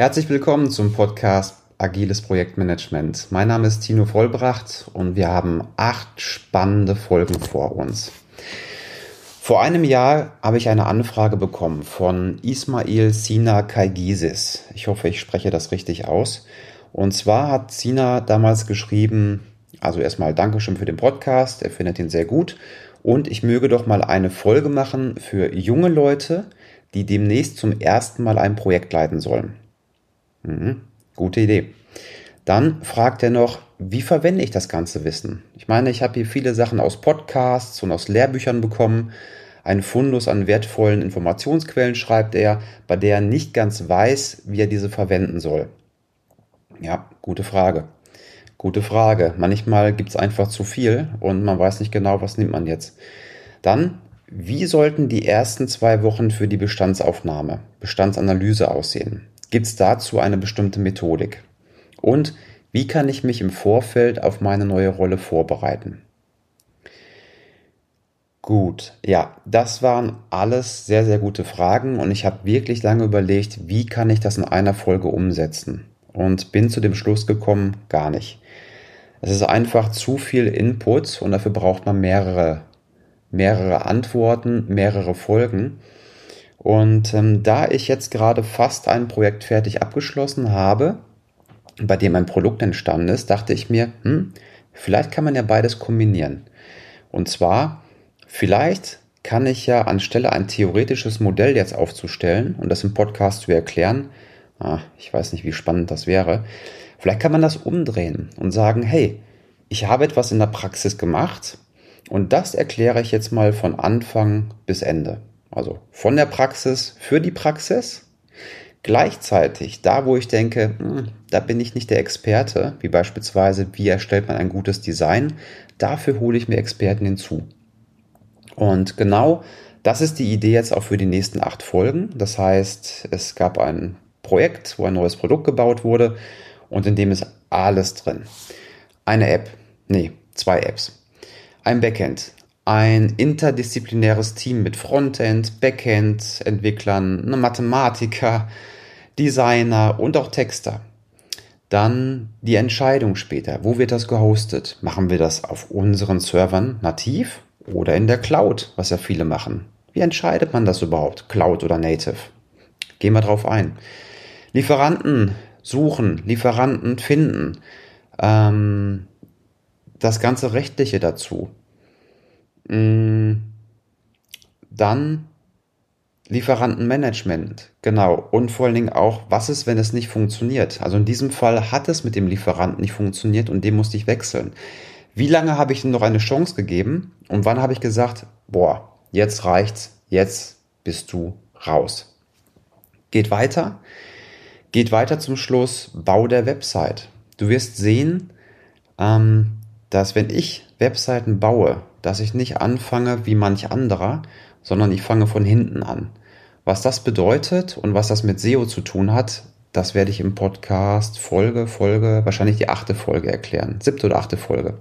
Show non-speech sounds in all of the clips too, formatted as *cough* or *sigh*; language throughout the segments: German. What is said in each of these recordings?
Herzlich willkommen zum Podcast Agiles Projektmanagement. Mein Name ist Tino Vollbracht und wir haben acht spannende Folgen vor uns. Vor einem Jahr habe ich eine Anfrage bekommen von Ismail Sina Kaigisis. Ich hoffe, ich spreche das richtig aus. Und zwar hat Sina damals geschrieben, also erstmal Dankeschön für den Podcast, er findet ihn sehr gut. Und ich möge doch mal eine Folge machen für junge Leute, die demnächst zum ersten Mal ein Projekt leiten sollen. Mhm, gute Idee. Dann fragt er noch, wie verwende ich das ganze Wissen? Ich meine, ich habe hier viele Sachen aus Podcasts und aus Lehrbüchern bekommen. Ein Fundus an wertvollen Informationsquellen schreibt er, bei der er nicht ganz weiß, wie er diese verwenden soll. Ja, gute Frage. Gute Frage. Manchmal gibt es einfach zu viel und man weiß nicht genau, was nimmt man jetzt. Dann, wie sollten die ersten zwei Wochen für die Bestandsaufnahme, Bestandsanalyse aussehen? Gibt es dazu eine bestimmte Methodik? Und wie kann ich mich im Vorfeld auf meine neue Rolle vorbereiten? Gut, ja, das waren alles sehr, sehr gute Fragen und ich habe wirklich lange überlegt, wie kann ich das in einer Folge umsetzen? Und bin zu dem Schluss gekommen, gar nicht. Es ist einfach zu viel Input und dafür braucht man mehrere, mehrere Antworten, mehrere Folgen. Und ähm, da ich jetzt gerade fast ein Projekt fertig abgeschlossen habe, bei dem ein Produkt entstanden ist, dachte ich mir, hm, vielleicht kann man ja beides kombinieren. Und zwar, vielleicht kann ich ja anstelle ein theoretisches Modell jetzt aufzustellen und das im Podcast zu erklären, ah, ich weiß nicht, wie spannend das wäre, Vielleicht kann man das umdrehen und sagen, hey, ich habe etwas in der Praxis gemacht und das erkläre ich jetzt mal von Anfang bis Ende. Also von der Praxis für die Praxis. Gleichzeitig, da wo ich denke, hm, da bin ich nicht der Experte, wie beispielsweise, wie erstellt man ein gutes Design, dafür hole ich mir Experten hinzu. Und genau das ist die Idee jetzt auch für die nächsten acht Folgen. Das heißt, es gab ein Projekt, wo ein neues Produkt gebaut wurde und in dem ist alles drin. Eine App, nee, zwei Apps. Ein Backend, ein interdisziplinäres Team mit Frontend, Backend, Entwicklern, eine Mathematiker, Designer und auch Texter. Dann die Entscheidung später. Wo wird das gehostet? Machen wir das auf unseren Servern nativ oder in der Cloud, was ja viele machen? Wie entscheidet man das überhaupt? Cloud oder Native? Gehen wir drauf ein. Lieferanten suchen, Lieferanten finden, ähm, das ganze Rechtliche dazu. Mm, dann Lieferantenmanagement, genau. Und vor allen Dingen auch, was ist, wenn es nicht funktioniert? Also in diesem Fall hat es mit dem Lieferanten nicht funktioniert und dem musste ich wechseln. Wie lange habe ich ihm noch eine Chance gegeben? Und wann habe ich gesagt, boah, jetzt reicht's, jetzt bist du raus. Geht weiter. Geht weiter zum Schluss, Bau der Website. Du wirst sehen, ähm, dass wenn ich Webseiten baue, dass ich nicht anfange wie manch anderer, sondern ich fange von hinten an. Was das bedeutet und was das mit SEO zu tun hat, das werde ich im Podcast Folge, Folge, wahrscheinlich die achte Folge erklären. Siebte oder achte Folge.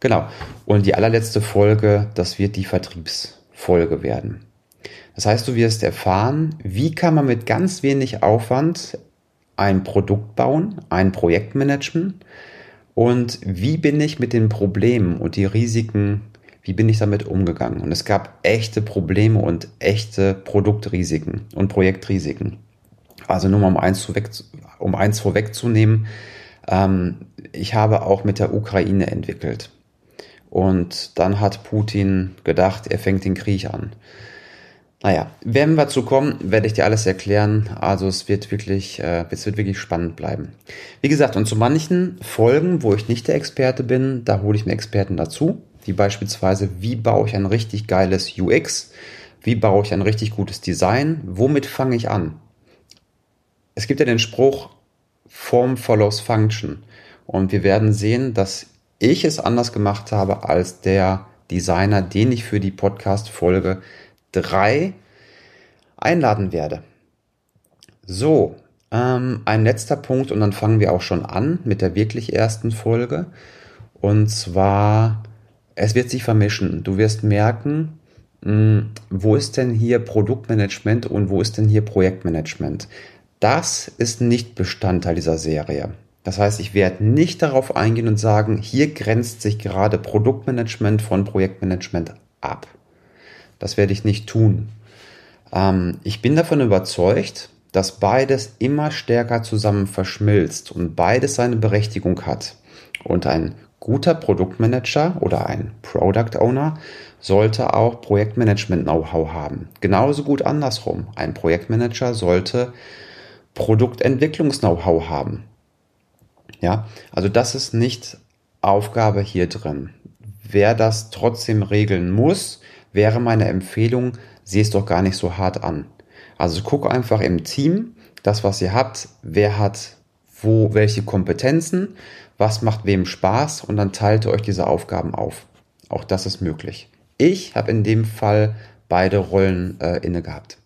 Genau. Und die allerletzte Folge, das wird die Vertriebsfolge werden. Das heißt, du wirst erfahren, wie kann man mit ganz wenig Aufwand ein Produkt bauen, ein Projekt managen und wie bin ich mit den Problemen und die Risiken, wie bin ich damit umgegangen? Und es gab echte Probleme und echte Produktrisiken und Projektrisiken. Also nur mal um eins, vorweg, um eins vorwegzunehmen, ähm, ich habe auch mit der Ukraine entwickelt. Und dann hat Putin gedacht, er fängt den Krieg an. Naja, wenn wir zu kommen, werde ich dir alles erklären. Also es wird wirklich, äh, es wird wirklich spannend bleiben. Wie gesagt, und zu manchen Folgen, wo ich nicht der Experte bin, da hole ich mir Experten dazu. Wie beispielsweise, wie baue ich ein richtig geiles UX? Wie baue ich ein richtig gutes Design? Womit fange ich an? Es gibt ja den Spruch, Form follows Function. Und wir werden sehen, dass ich es anders gemacht habe als der Designer, den ich für die Podcast-Folge 3 einladen werde. So, ähm, ein letzter Punkt und dann fangen wir auch schon an mit der wirklich ersten Folge. Und zwar, es wird sich vermischen. Du wirst merken, mh, hm, wo ist denn hier Produktmanagement und wo ist denn hier Projektmanagement. das ist nicht Bestandteil dieser Serie. Das heißt, ich werde nicht darauf eingehen und sagen, hier grenzt sich gerade Produktmanagement von Projektmanagement ab. Das werde ich nicht tun. Ähm, ich bin davon überzeugt, dass beides immer stärker zusammen verschmilzt und beides seine Berechtigung hat. Und ein guter Produktmanager oder ein Product Owner sollte auch Projektmanagement-Know-how haben. Genauso gut andersrum. Ein Projektmanager sollte Produktentwicklungs-Know-how haben. Ja, also das ist nicht Aufgabe hier drin. Wer das trotzdem regeln muss, wäre meine Empfehlung, sieh es doch gar nicht so hart an. Also guck einfach im Team, das was ihr habt, wer hat wo welche Kompetenzen, was macht wem Spaß und dann teilt ihr euch diese Aufgaben auf. Auch das ist möglich. Ich habe in dem Fall beide Rollen äh, inne gehabt.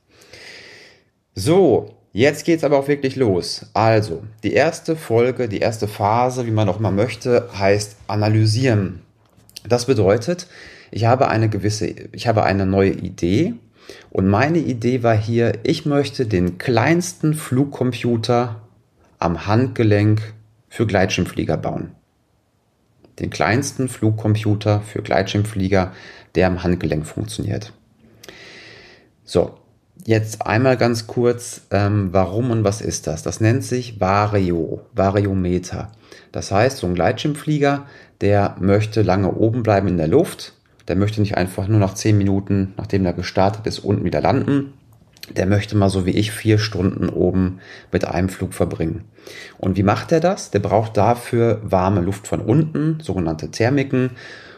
So, Jetzt geht's aber auch wirklich los. Also, die erste Folge, die erste Phase, wie man auch mal möchte, heißt analysieren. Das bedeutet, ich habe eine gewisse, ich habe eine neue Idee und meine Idee war hier, ich möchte den kleinsten Flugcomputer am Handgelenk für Gleitschirmflieger bauen. Den kleinsten Flugcomputer für Gleitschirmflieger, der am Handgelenk funktioniert. So, Jetzt einmal ganz kurz, ähm, warum und was ist das? Das nennt sich Vario, Variometer. Das heißt, so ein Gleitschirmflieger, der möchte lange oben bleiben in der Luft. Der möchte nicht einfach nur nach zehn Minuten, nachdem er gestartet ist, unten wieder landen. Der möchte mal so wie ich vier Stunden oben mit einem Flug verbringen. Und wie macht er das? Der braucht dafür warme Luft von unten, sogenannte Thermiken.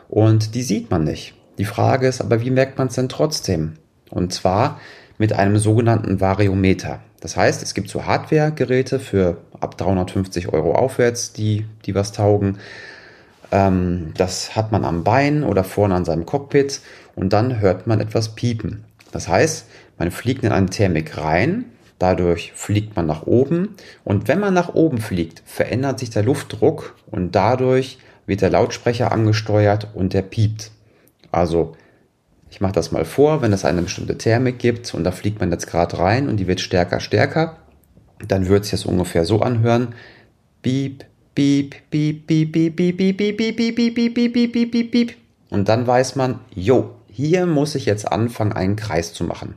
Und die sieht man nicht. Die Frage ist aber, wie merkt man es denn trotzdem? Und zwar mit einem sogenannten Variometer. Das heißt, es gibt so Hardware-Geräte für ab 350 Euro aufwärts, die, die was taugen. Ähm, das hat man am Bein oder vorne an seinem Cockpit und dann hört man etwas piepen. Das heißt, man fliegt in eine Thermik rein, dadurch fliegt man nach oben und wenn man nach oben fliegt, verändert sich der Luftdruck und dadurch wird der Lautsprecher angesteuert und der piept. Also ich mache das mal vor, wenn es eine bestimmte Thermik gibt und da fliegt man jetzt gerade rein und die wird stärker, stärker, dann wird es jetzt ungefähr so anhören. Piep, piep, piep, piep, piep, piep, piep, piep, piep, piep, piep, piep, piep, piep, piep, piep, piep. Und dann weiß man, jo, hier muss ich jetzt anfangen, einen Kreis zu machen.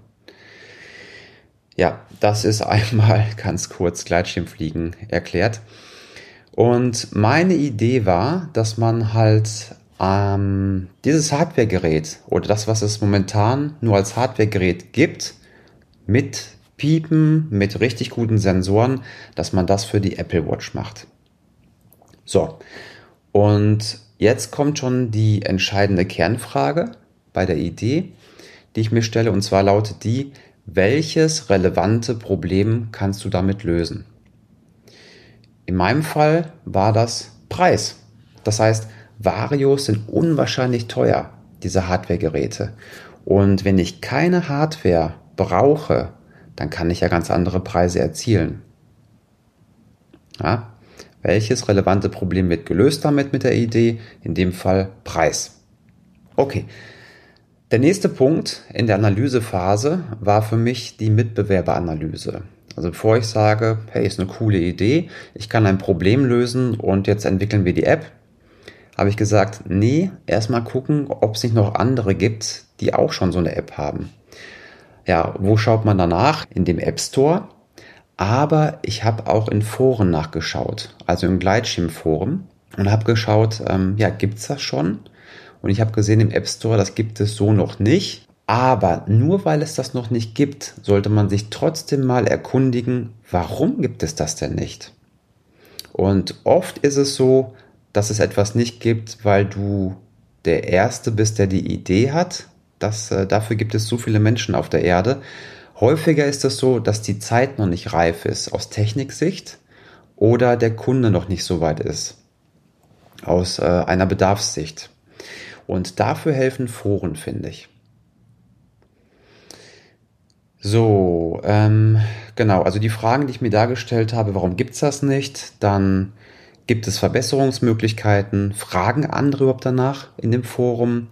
Ja, das ist einmal ganz kurz Gleitschirmfliegen erklärt. Und meine Idee war, dass man halt ähm, dieses Hardware-Gerät oder das, was es momentan nur als Hardware-Gerät gibt, mit Piepen, mit richtig guten Sensoren, dass man das für die Apple Watch macht. So, und jetzt kommt schon die entscheidende Kernfrage bei der Idee, die ich mir stelle, und zwar lautet die, welches relevante Problem kannst du damit lösen? In meinem Fall war das Preis. Das heißt, Varios sind unwahrscheinlich teuer, diese Hardware-Geräte. Und wenn ich keine Hardware brauche, dann kann ich ja ganz andere Preise erzielen. Ja? Welches relevante Problem wird gelöst damit mit der Idee? In dem Fall Preis. Okay. Der nächste Punkt in der Analysephase war für mich die Mitbewerberanalyse. Also bevor ich sage, hey, ist eine coole Idee, ich kann ein Problem lösen und jetzt entwickeln wir die App, habe ich gesagt, nee, erstmal gucken, ob es nicht noch andere gibt, die auch schon so eine App haben. Ja, wo schaut man danach? In dem App Store. Aber ich habe auch in Foren nachgeschaut, also im Gleitschirmforum und habe geschaut, ähm, ja, gibt's das schon? Und ich habe gesehen im App Store, das gibt es so noch nicht. Aber nur weil es das noch nicht gibt, sollte man sich trotzdem mal erkundigen, warum gibt es das denn nicht? Und oft ist es so, dass es etwas nicht gibt, weil du der Erste bist, der die Idee hat. Das, äh, dafür gibt es so viele Menschen auf der Erde. Häufiger ist es so, dass die Zeit noch nicht reif ist aus Techniksicht oder der Kunde noch nicht so weit ist aus äh, einer Bedarfssicht. Und dafür helfen Foren, finde ich. So, ähm, genau, also die Fragen, die ich mir dargestellt habe, warum gibt's das nicht? Dann Gibt es Verbesserungsmöglichkeiten? Fragen andere überhaupt danach in dem Forum?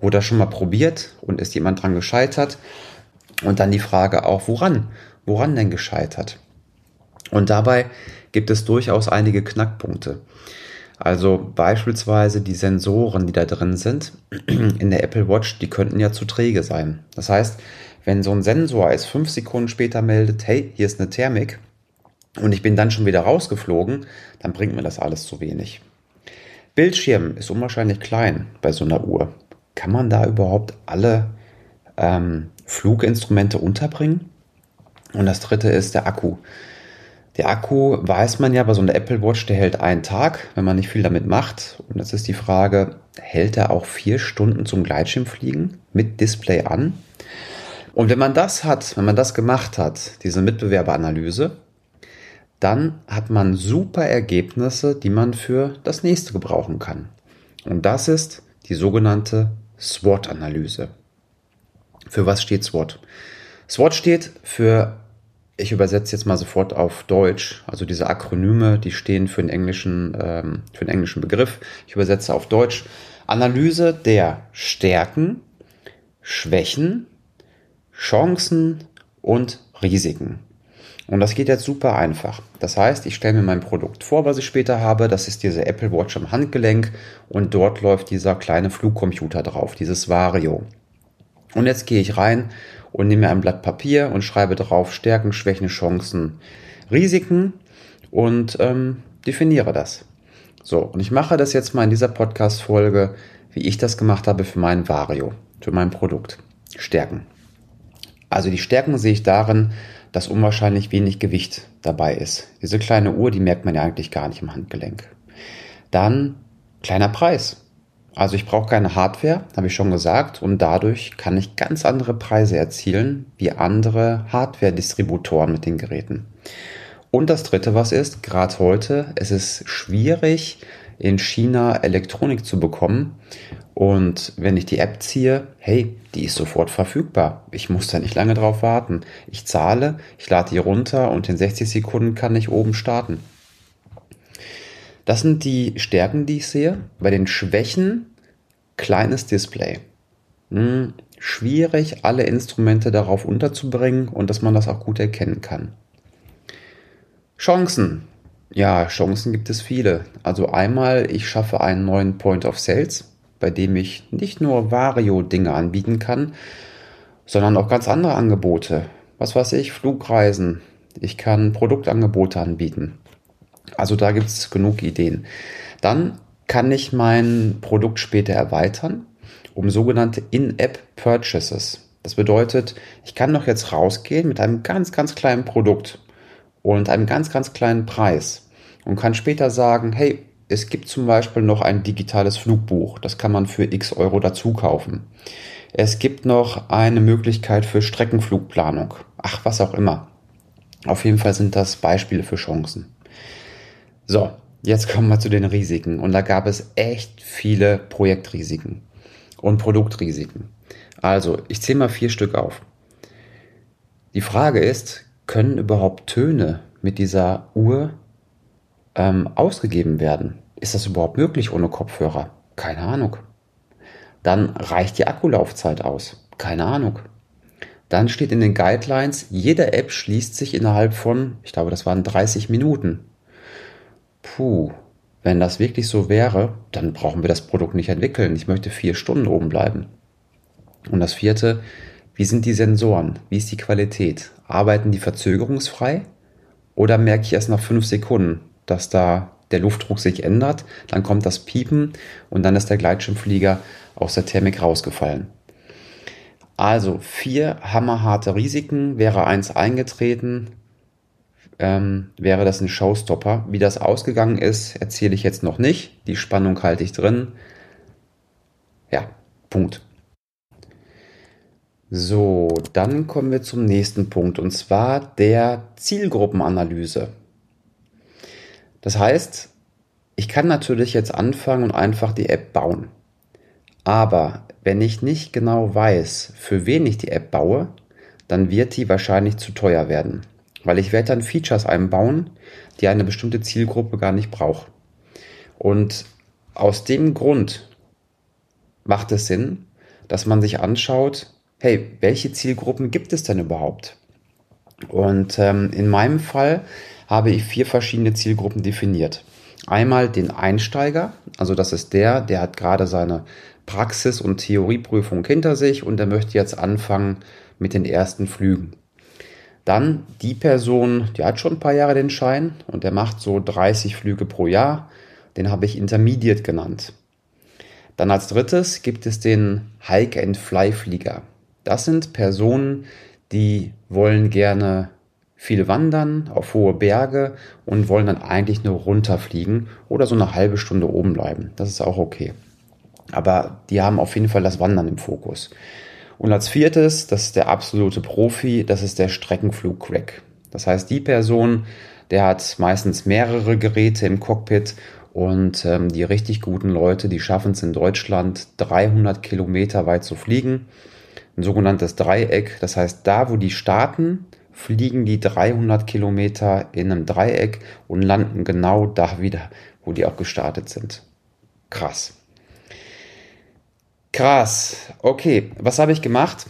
Wurde das schon mal probiert und ist jemand dran gescheitert? Und dann die Frage auch, woran? Woran denn gescheitert? Und dabei gibt es durchaus einige Knackpunkte. Also beispielsweise die Sensoren, die da drin sind in der Apple Watch, die könnten ja zu träge sein. Das heißt, wenn so ein Sensor es fünf Sekunden später meldet, hey, hier ist eine Thermik und ich bin dann schon wieder rausgeflogen, dann bringt mir das alles zu wenig. Bildschirm ist unwahrscheinlich klein bei so einer Uhr. Kann man da überhaupt alle ähm, Fluginstrumente unterbringen? Und das dritte ist der Akku. Der Akku weiß man ja bei so einer Apple Watch, der hält einen Tag, wenn man nicht viel damit macht. Und jetzt ist die Frage, hält er auch vier Stunden zum Gleitschirmfliegen mit Display an? Und wenn man das hat, wenn man das gemacht hat, diese Mitbewerberanalyse, dann hat man super Ergebnisse, die man für das nächste gebrauchen kann. Und das ist die sogenannte SWOT-Analyse. Für was steht SWOT? SWOT steht für, ich übersetze jetzt mal sofort auf Deutsch, also diese Akronyme, die stehen für den englischen, ähm, für den englischen Begriff. Ich übersetze auf Deutsch. Analyse der Stärken, Schwächen, Chancen und Risiken. Und das geht jetzt super einfach. Das heißt, ich stelle mir mein Produkt vor, was ich später habe. Das ist diese Apple Watch am Handgelenk und dort läuft dieser kleine Flugcomputer drauf, dieses Vario. Und jetzt gehe ich rein und nehme ein Blatt Papier und schreibe drauf Stärken, Schwächen, Chancen, Risiken und ähm, definiere das. So, und ich mache das jetzt mal in dieser Podcast-Folge, wie ich das gemacht habe für mein Vario, für mein Produkt. Stärken. Also die Stärken sehe ich darin, dass unwahrscheinlich wenig Gewicht dabei ist. Diese kleine Uhr, die merkt man ja eigentlich gar nicht im Handgelenk. Dann kleiner Preis. Also ich brauche keine Hardware, habe ich schon gesagt, und dadurch kann ich ganz andere Preise erzielen wie andere Hardware-Distributoren mit den Geräten. Und das Dritte, was ist, gerade heute, es ist schwierig, in China Elektronik zu bekommen. Und wenn ich die App ziehe, hey, die ist sofort verfügbar. Ich muss da nicht lange drauf warten. Ich zahle, ich lade die runter und in 60 Sekunden kann ich oben starten. Das sind die Stärken, die ich sehe. Bei den Schwächen, kleines Display. Hm, schwierig, alle Instrumente darauf unterzubringen und dass man das auch gut erkennen kann. Chancen. Ja, Chancen gibt es viele. Also einmal, ich schaffe einen neuen Point of Sales, bei dem ich nicht nur Vario-Dinge anbieten kann, sondern auch ganz andere Angebote. Was weiß ich, Flugreisen. Ich kann Produktangebote anbieten. Also da gibt es genug Ideen. Dann kann ich mein Produkt später erweitern um sogenannte In-App Purchases. Das bedeutet, ich kann doch jetzt rausgehen mit einem ganz, ganz kleinen Produkt und einem ganz, ganz kleinen Preis und kann später sagen, hey, es gibt zum Beispiel noch ein digitales Flugbuch, das kann man für x Euro dazu kaufen. Es gibt noch eine Möglichkeit für Streckenflugplanung. Ach, was auch immer. Auf jeden Fall sind das Beispiele für Chancen. So, jetzt kommen wir zu den Risiken. Und da gab es echt viele Projektrisiken und Produktrisiken. Also, ich zähle mal vier Stück auf. Die Frage ist, können überhaupt Töne mit dieser Uhr ähm, ausgegeben werden? Ist das überhaupt möglich ohne Kopfhörer? Keine Ahnung. Dann reicht die Akkulaufzeit aus? Keine Ahnung. Dann steht in den Guidelines, jede App schließt sich innerhalb von, ich glaube, das waren 30 Minuten. Puh, wenn das wirklich so wäre, dann brauchen wir das Produkt nicht entwickeln. Ich möchte vier Stunden oben bleiben. Und das vierte, wie sind die Sensoren? Wie ist die Qualität? Arbeiten die verzögerungsfrei? Oder merke ich erst nach fünf Sekunden, dass da der Luftdruck sich ändert? Dann kommt das Piepen und dann ist der Gleitschirmflieger aus der Thermik rausgefallen. Also vier hammerharte Risiken. Wäre eins eingetreten, ähm, wäre das ein Showstopper. Wie das ausgegangen ist, erzähle ich jetzt noch nicht. Die Spannung halte ich drin. Ja, Punkt. So, dann kommen wir zum nächsten Punkt und zwar der Zielgruppenanalyse. Das heißt, ich kann natürlich jetzt anfangen und einfach die App bauen. Aber wenn ich nicht genau weiß, für wen ich die App baue, dann wird die wahrscheinlich zu teuer werden. Weil ich werde dann Features einbauen, die eine bestimmte Zielgruppe gar nicht braucht. Und aus dem Grund macht es Sinn, dass man sich anschaut, hey, welche Zielgruppen gibt es denn überhaupt? Und ähm, in meinem Fall habe ich vier verschiedene Zielgruppen definiert. Einmal den Einsteiger, also das ist der, der hat gerade seine Praxis- und Theorieprüfung hinter sich und der möchte jetzt anfangen mit den ersten Flügen. Dann die Person, die hat schon ein paar Jahre den Schein und der macht so 30 Flüge pro Jahr. Den habe ich Intermediate genannt. Dann als drittes gibt es den Hike-and-Fly-Flieger. Das sind Personen, die wollen gerne viel wandern auf hohe Berge und wollen dann eigentlich nur runterfliegen oder so eine halbe Stunde oben bleiben. Das ist auch okay. Aber die haben auf jeden Fall das Wandern im Fokus. Und als viertes, das ist der absolute Profi, das ist der Streckenflug-Crack. Das heißt, die Person, der hat meistens mehrere Geräte im Cockpit und ähm, die richtig guten Leute, die schaffen es in Deutschland 300 Kilometer weit zu fliegen. Ein sogenanntes Dreieck. Das heißt, da wo die starten, fliegen die 300 Kilometer in einem Dreieck und landen genau da wieder, wo die auch gestartet sind. Krass. Krass. Okay, was habe ich gemacht?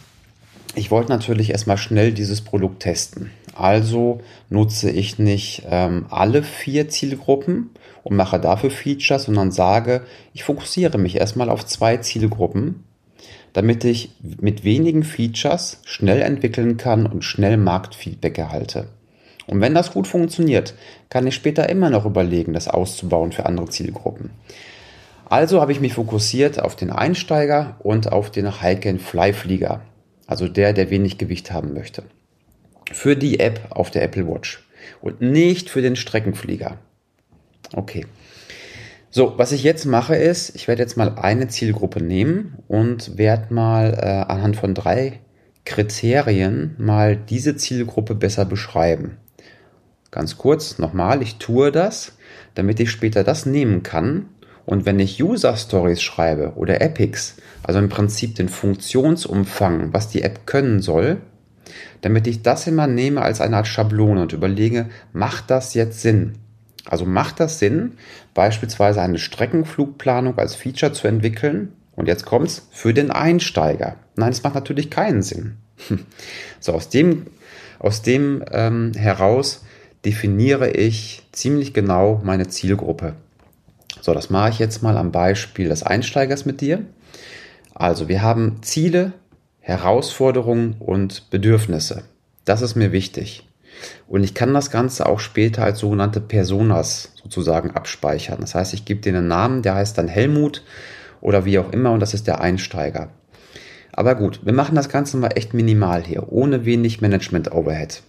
Ich wollte natürlich erstmal schnell dieses Produkt testen. Also nutze ich nicht ähm, alle vier Zielgruppen und mache dafür Features, sondern sage, ich fokussiere mich erstmal auf zwei Zielgruppen, damit ich mit wenigen Features schnell entwickeln kann und schnell Marktfeedback erhalte. Und wenn das gut funktioniert, kann ich später immer noch überlegen, das auszubauen für andere Zielgruppen. Also habe ich mich fokussiert auf den Einsteiger und auf den Hike-and-Fly-Flieger, also der, der wenig Gewicht haben möchte. Für die App auf der Apple Watch und nicht für den Streckenflieger. Okay. So, was ich jetzt mache ist, ich werde jetzt mal eine Zielgruppe nehmen und werde mal äh, anhand von drei Kriterien mal diese Zielgruppe besser beschreiben. Ganz kurz nochmal, ich tue das, damit ich später das nehmen kann und wenn ich User Stories schreibe oder Epics, also im Prinzip den Funktionsumfang, was die App können soll, damit ich das immer nehme als eine Art Schablone und überlege, macht das jetzt Sinn? Also macht das Sinn, beispielsweise eine Streckenflugplanung als Feature zu entwickeln? Und jetzt kommt's für den Einsteiger. Nein, es macht natürlich keinen Sinn. *laughs* So, aus dem, aus dem ähm, heraus definiere ich ziemlich genau meine Zielgruppe. So, das mache ich jetzt mal am Beispiel des Einsteigers mit dir. Also, wir haben Ziele, Herausforderungen und Bedürfnisse. Das ist mir wichtig. Und ich kann das Ganze auch später als sogenannte Personas sozusagen abspeichern. Das heißt, ich gebe dir einen Namen, der heißt dann Helmut oder wie auch immer und das ist der Einsteiger. Aber gut, wir machen das Ganze mal echt minimal hier, ohne wenig Management-Overhead.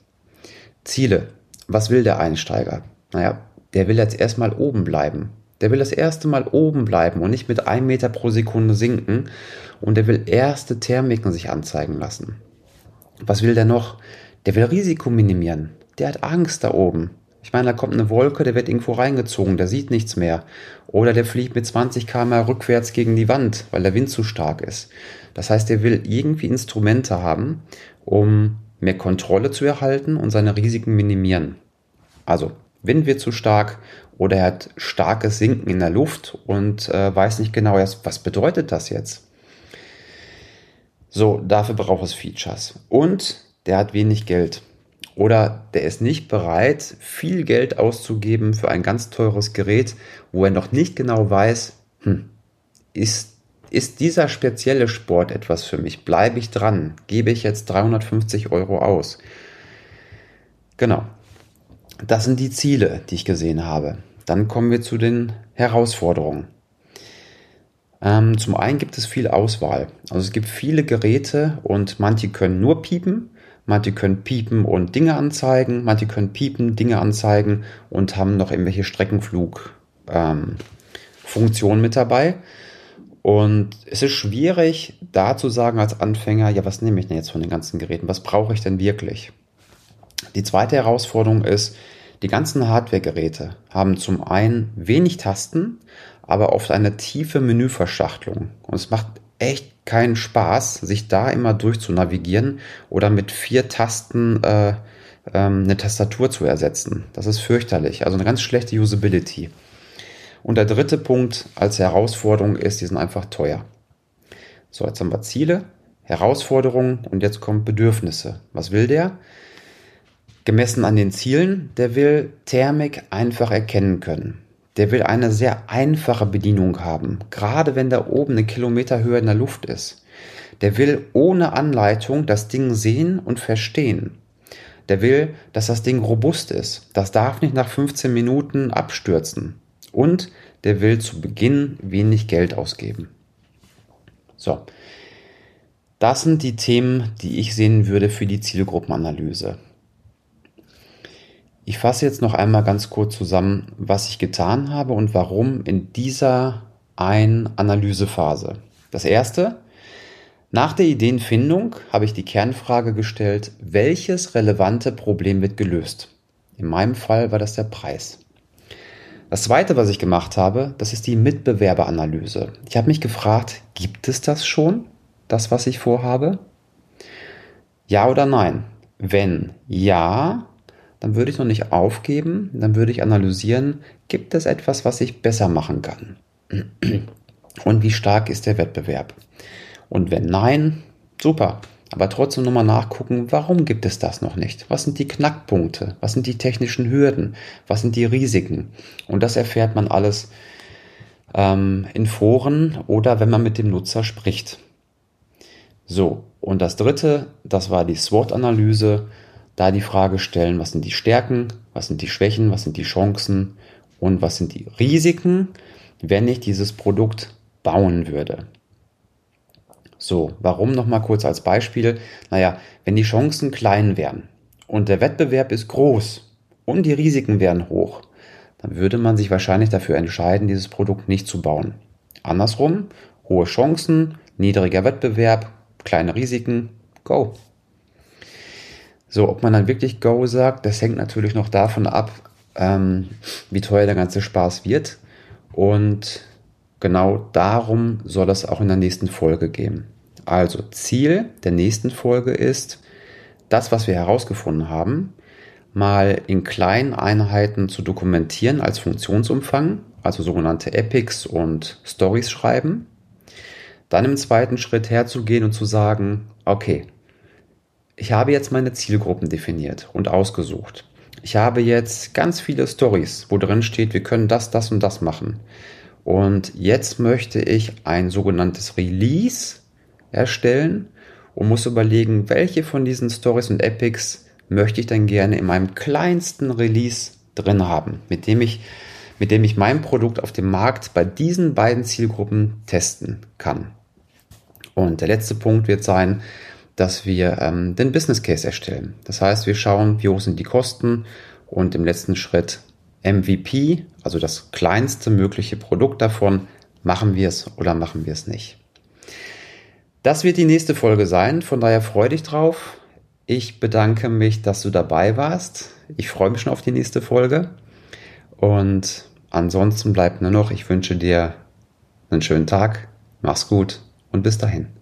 Ziele. Was will der Einsteiger? Naja, der will jetzt erstmal oben bleiben. Der will das erste Mal oben bleiben und nicht mit einem Meter pro Sekunde sinken. Und der will erste Thermiken sich anzeigen lassen. Was will der noch? Der will Risiko minimieren. Der hat Angst da oben. Ich meine, da kommt eine Wolke, der wird irgendwo reingezogen, der sieht nichts mehr. Oder der fliegt mit 20 km rückwärts gegen die Wand, weil der Wind zu stark ist. Das heißt, er will irgendwie Instrumente haben, um mehr Kontrolle zu erhalten und seine Risiken minimieren. Also, Wind wird zu stark oder er hat starkes Sinken in der Luft und äh, weiß nicht genau, was bedeutet das jetzt. So, dafür braucht es Features. Und der hat wenig Geld. Oder der ist nicht bereit, viel Geld auszugeben für ein ganz teures Gerät, wo er noch nicht genau weiß, hm, ist, ist dieser spezielle Sport etwas für mich? Bleibe ich dran? Gebe ich jetzt 350 Euro aus? Genau. Das sind die Ziele, die ich gesehen habe. Dann kommen wir zu den Herausforderungen. Ähm, zum einen gibt es viel Auswahl. Also es gibt viele Geräte und manche können nur piepen, manche können piepen und Dinge anzeigen, manche können piepen, Dinge anzeigen und haben noch irgendwelche Streckenflug-Funktionen ähm, mit dabei. Und es ist schwierig, da zu sagen als Anfänger, ja, was nehme ich denn jetzt von den ganzen Geräten? Was brauche ich denn wirklich? Die zweite Herausforderung ist, die ganzen Hardware-Geräte haben zum einen wenig Tasten, aber oft eine tiefe Menüverschachtelung. Und es macht echt keinen Spaß, sich da immer durch zu navigieren oder mit vier Tasten äh, ähm, eine Tastatur zu ersetzen. Das ist fürchterlich. Also eine ganz schlechte Usability. Und der dritte Punkt als Herausforderung ist, die sind einfach teuer. So, jetzt haben wir Ziele, Herausforderungen und jetzt kommen Bedürfnisse. Was will der? Gemessen an den Zielen, der will Thermik einfach erkennen können. Der will eine sehr einfache Bedienung haben, gerade wenn da oben eine Kilometerhöhe in der Luft ist. Der will ohne Anleitung das Ding sehen und verstehen. Der will, dass das Ding robust ist. Das darf nicht nach 15 Minuten abstürzen. Und der will zu Beginn wenig Geld ausgeben. So. Das sind die Themen, die ich sehen würde für die Zielgruppenanalyse. Ich fasse jetzt noch einmal ganz kurz zusammen, was ich getan habe und warum in dieser ein Analysephase. Das erste, nach der Ideenfindung habe ich die Kernfrage gestellt, welches relevante Problem wird gelöst? In meinem Fall war das der Preis. Das zweite, was ich gemacht habe, das ist die Mitbewerberanalyse. Ich habe mich gefragt, gibt es das schon, das, was ich vorhabe? Ja oder nein? Wenn ja, dann würde ich noch nicht aufgeben, dann würde ich analysieren, gibt es etwas, was ich besser machen kann? *clears throat* Und wie stark ist der Wettbewerb? Und wenn nein, super. Aber trotzdem nochmal nachgucken, warum gibt es das noch nicht? Was sind die Knackpunkte? Was sind die technischen Hürden? Was sind die Risiken? Und das erfährt man alles ähm, in Foren oder wenn man mit dem Nutzer spricht. So, und das dritte, das war die SWOT-Analyse da die Frage stellen, was sind die Stärken, was sind die Schwächen, was sind die Chancen und was sind die Risiken, wenn ich dieses Produkt bauen würde. So, warum nochmal kurz als Beispiel? Naja, wenn die Chancen klein wären und der Wettbewerb ist groß und die Risiken wären hoch, dann würde man sich wahrscheinlich dafür entscheiden, dieses Produkt nicht zu bauen. Andersrum, hohe Chancen, niedriger Wettbewerb, kleine Risiken, go. So, ob man dann wirklich Go sagt, das hängt natürlich noch davon ab, ähm, wie teuer der ganze Spaß wird. Und genau darum soll es auch in der nächsten Folge gehen. Also Ziel der nächsten Folge ist, das, was wir herausgefunden haben, mal in kleinen Einheiten zu dokumentieren als Funktionsumfang, also sogenannte Epics und Stories schreiben. Dann im zweiten Schritt herzugehen und zu sagen, okay, ich habe jetzt meine Zielgruppen definiert und ausgesucht. Ich habe jetzt ganz viele Stories, wo drin steht, wir können das, das und das machen. Und jetzt möchte ich ein sogenanntes Release erstellen und muss überlegen, welche von diesen Stories und Epics möchte ich dann gerne in meinem kleinsten Release drin haben, mit dem ich, mit dem ich mein Produkt auf dem Markt bei diesen beiden Zielgruppen testen kann. Und der letzte Punkt wird sein, dass wir ähm, den Business Case erstellen. Das heißt, wir schauen, wie hoch sind die Kosten und im letzten Schritt MVP, also das kleinste mögliche Produkt davon, machen wir es oder machen wir es nicht. Das wird die nächste Folge sein, von daher freue dich drauf. Ich bedanke mich, dass du dabei warst. Ich freue mich schon auf die nächste Folge. Und ansonsten bleibt nur noch, ich wünsche dir einen schönen Tag, mach's gut und bis dahin.